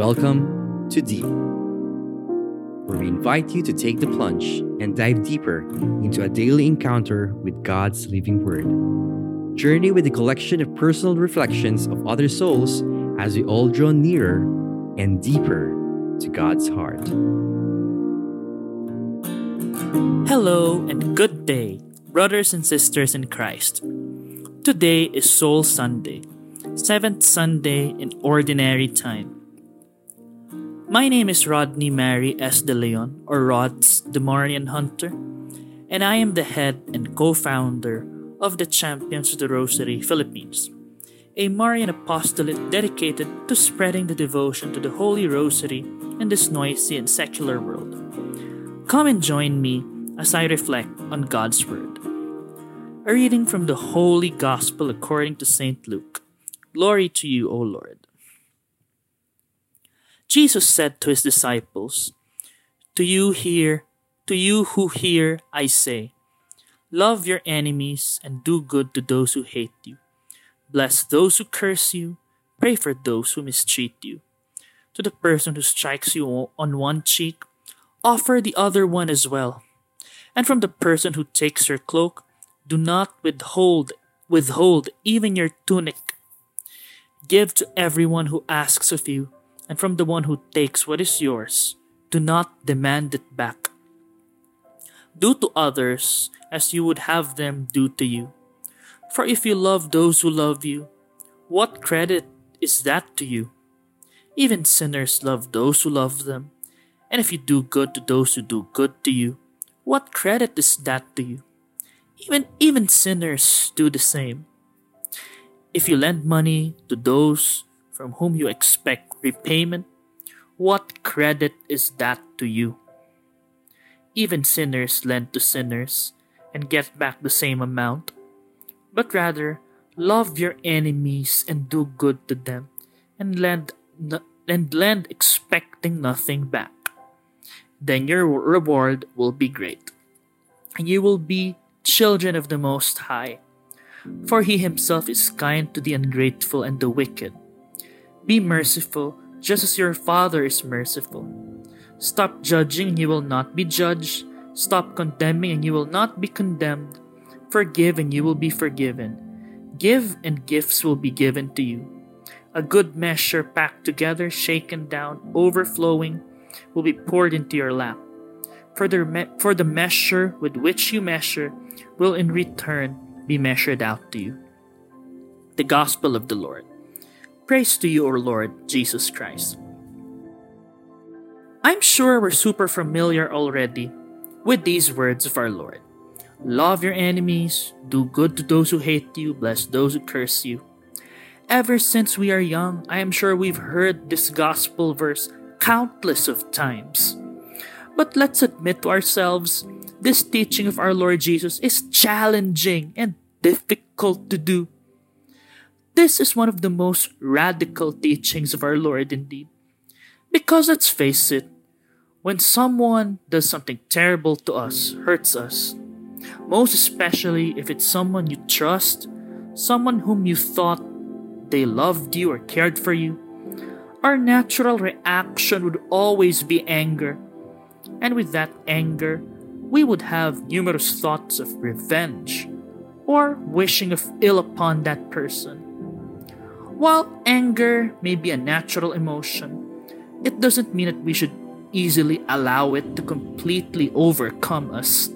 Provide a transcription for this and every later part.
Welcome to D, where we invite you to take the plunge and dive deeper into a daily encounter with God's living Word. Journey with a collection of personal reflections of other souls as we all draw nearer and deeper to God's heart. Hello and good day, brothers and sisters in Christ. Today is Soul Sunday, seventh Sunday in Ordinary Time. My name is Rodney Mary S. De Leon, or Rods, the Marian Hunter, and I am the head and co founder of the Champions of the Rosary Philippines, a Marian apostolate dedicated to spreading the devotion to the Holy Rosary in this noisy and secular world. Come and join me as I reflect on God's Word. A reading from the Holy Gospel according to St. Luke. Glory to you, O Lord. Jesus said to his disciples, To you hear, to you who hear, I say, Love your enemies and do good to those who hate you. Bless those who curse you, pray for those who mistreat you. To the person who strikes you on one cheek, offer the other one as well. And from the person who takes your cloak, do not withhold withhold even your tunic. Give to everyone who asks of you and from the one who takes what is yours, do not demand it back. Do to others as you would have them do to you. For if you love those who love you, what credit is that to you? Even sinners love those who love them. And if you do good to those who do good to you, what credit is that to you? Even even sinners do the same. If you lend money to those from whom you expect repayment, what credit is that to you? Even sinners lend to sinners and get back the same amount. But rather, love your enemies and do good to them, and lend, and lend expecting nothing back. Then your reward will be great, and you will be children of the Most High. For he himself is kind to the ungrateful and the wicked. Be merciful, just as your Father is merciful. Stop judging, and you will not be judged. Stop condemning, and you will not be condemned. Forgive, and you will be forgiven. Give, and gifts will be given to you. A good measure packed together, shaken down, overflowing, will be poured into your lap. For the, me- for the measure with which you measure will in return be measured out to you. The Gospel of the Lord. Praise to you, O Lord Jesus Christ. I'm sure we're super familiar already with these words of our Lord. Love your enemies, do good to those who hate you, bless those who curse you. Ever since we are young, I am sure we've heard this gospel verse countless of times. But let's admit to ourselves, this teaching of our Lord Jesus is challenging and difficult to do. This is one of the most radical teachings of our Lord indeed. Because let's face it, when someone does something terrible to us, hurts us, most especially if it's someone you trust, someone whom you thought they loved you or cared for you, our natural reaction would always be anger. And with that anger, we would have numerous thoughts of revenge or wishing of ill upon that person. While anger may be a natural emotion, it doesn't mean that we should easily allow it to completely overcome us,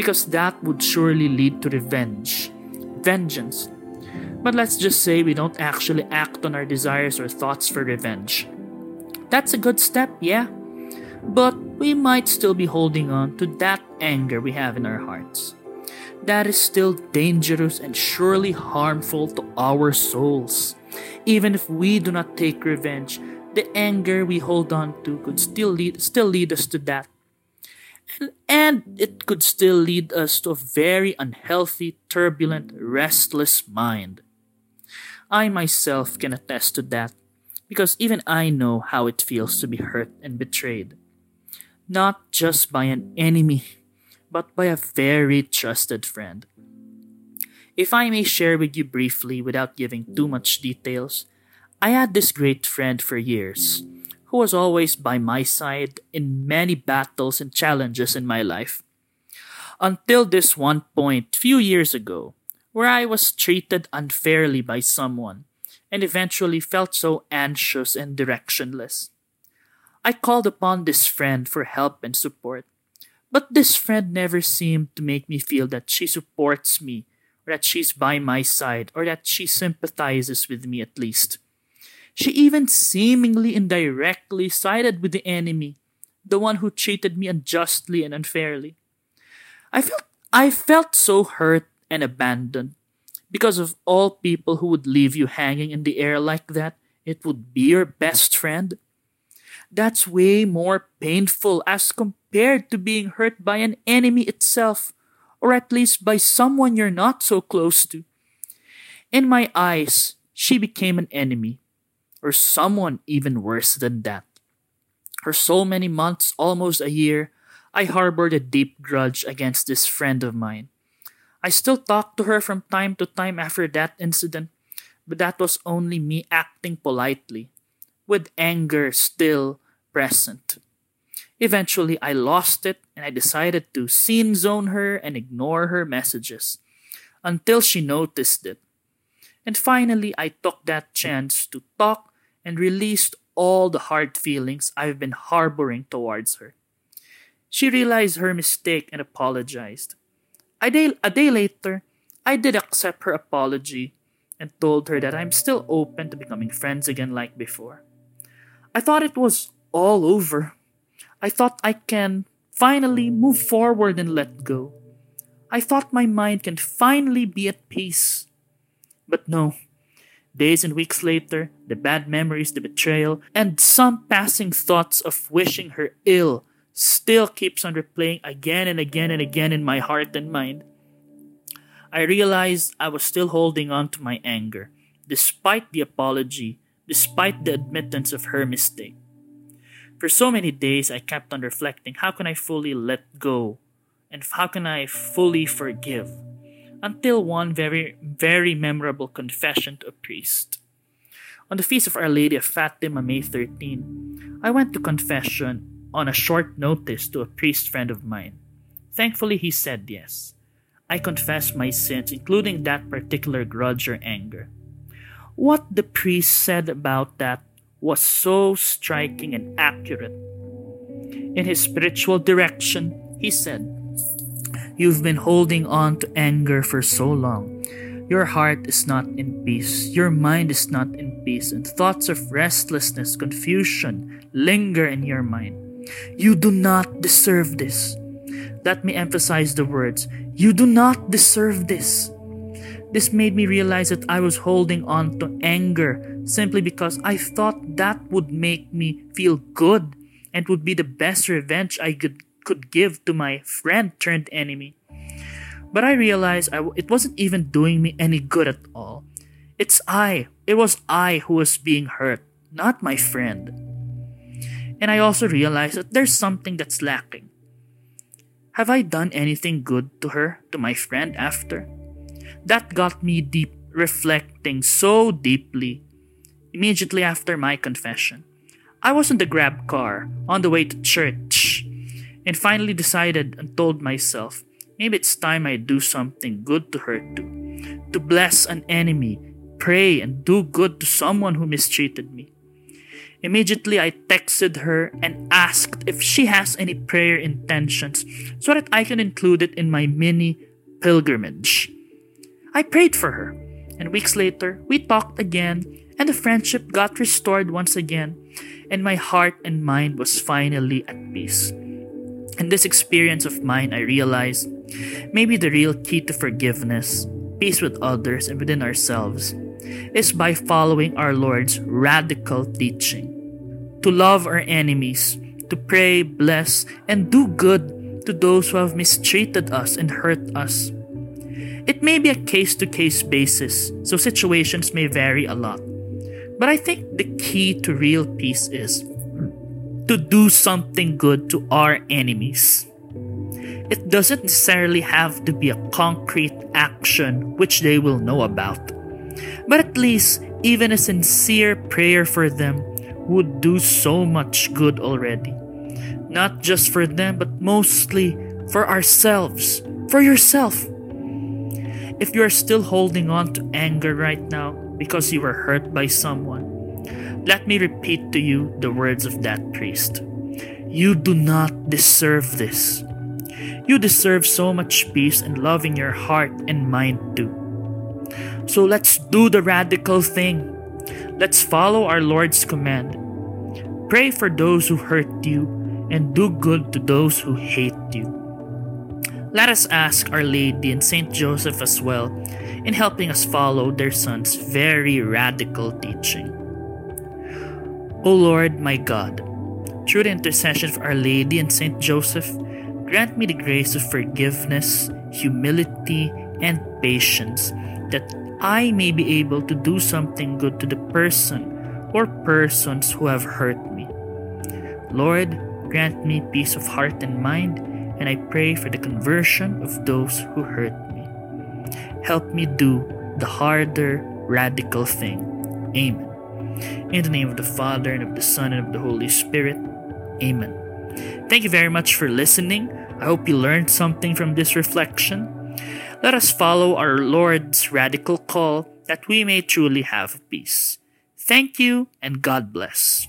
because that would surely lead to revenge, vengeance. But let's just say we don't actually act on our desires or thoughts for revenge. That's a good step, yeah. But we might still be holding on to that anger we have in our hearts. That is still dangerous and surely harmful to our souls. Even if we do not take revenge, the anger we hold on to could still lead still lead us to that. And, and it could still lead us to a very unhealthy, turbulent, restless mind. I myself can attest to that, because even I know how it feels to be hurt and betrayed. Not just by an enemy, but by a very trusted friend. If I may share with you briefly without giving too much details, I had this great friend for years, who was always by my side in many battles and challenges in my life. Until this one point, few years ago, where I was treated unfairly by someone and eventually felt so anxious and directionless. I called upon this friend for help and support, but this friend never seemed to make me feel that she supports me, or that she's by my side, or that she sympathizes with me at least. She even seemingly indirectly sided with the enemy, the one who treated me unjustly and unfairly. I felt I felt so hurt and abandoned because of all people who would leave you hanging in the air like that. It would be your best friend. That's way more painful as compared to being hurt by an enemy itself, or at least by someone you're not so close to. In my eyes, she became an enemy, or someone even worse than that. For so many months, almost a year, I harbored a deep grudge against this friend of mine. I still talked to her from time to time after that incident, but that was only me acting politely, with anger still present. Eventually, I lost it and I decided to seen zone her and ignore her messages until she noticed it. And finally, I took that chance to talk and released all the hard feelings I've been harboring towards her. She realized her mistake and apologized. A day, a day later, I did accept her apology and told her that I'm still open to becoming friends again like before. I thought it was all over. I thought I can finally move forward and let go. I thought my mind can finally be at peace. But no. Days and weeks later, the bad memories, the betrayal, and some passing thoughts of wishing her ill still keeps on replaying again and again and again in my heart and mind. I realized I was still holding on to my anger, despite the apology, despite the admittance of her mistake. For so many days, I kept on reflecting how can I fully let go and how can I fully forgive? Until one very, very memorable confession to a priest. On the feast of Our Lady of Fatima, May 13, I went to confession on a short notice to a priest friend of mine. Thankfully, he said yes. I confessed my sins, including that particular grudge or anger. What the priest said about that was so striking and accurate. In his spiritual direction, he said, You've been holding on to anger for so long. Your heart is not in peace. Your mind is not in peace. And thoughts of restlessness, confusion linger in your mind. You do not deserve this. Let me emphasize the words You do not deserve this. This made me realize that I was holding on to anger simply because I thought that would make me feel good and would be the best revenge I could, could give to my friend turned enemy. But I realized I, it wasn't even doing me any good at all. It's I, it was I who was being hurt, not my friend. And I also realized that there's something that's lacking. Have I done anything good to her, to my friend after? That got me deep, reflecting so deeply. Immediately after my confession, I was in the grab car on the way to church and finally decided and told myself maybe it's time I do something good to her too. To bless an enemy, pray, and do good to someone who mistreated me. Immediately, I texted her and asked if she has any prayer intentions so that I can include it in my mini pilgrimage. I prayed for her, and weeks later, we talked again, and the friendship got restored once again, and my heart and mind was finally at peace. In this experience of mine, I realized maybe the real key to forgiveness, peace with others, and within ourselves is by following our Lord's radical teaching to love our enemies, to pray, bless, and do good to those who have mistreated us and hurt us it may be a case to case basis, so situations may vary a lot. But I think the key to real peace is to do something good to our enemies. It doesn't necessarily have to be a concrete action which they will know about. But at least, even a sincere prayer for them would do so much good already. Not just for them, but mostly for ourselves, for yourself. If you are still holding on to anger right now because you were hurt by someone, let me repeat to you the words of that priest. You do not deserve this. You deserve so much peace and love in your heart and mind too. So let's do the radical thing. Let's follow our Lord's command. Pray for those who hurt you and do good to those who hate you. Let us ask Our Lady and Saint Joseph as well in helping us follow their son's very radical teaching. O Lord my God, through the intercession of Our Lady and Saint Joseph, grant me the grace of forgiveness, humility, and patience that I may be able to do something good to the person or persons who have hurt me. Lord, grant me peace of heart and mind, and I pray for the conversion of those who hurt. Help me do the harder, radical thing. Amen. In the name of the Father, and of the Son, and of the Holy Spirit. Amen. Thank you very much for listening. I hope you learned something from this reflection. Let us follow our Lord's radical call that we may truly have peace. Thank you and God bless.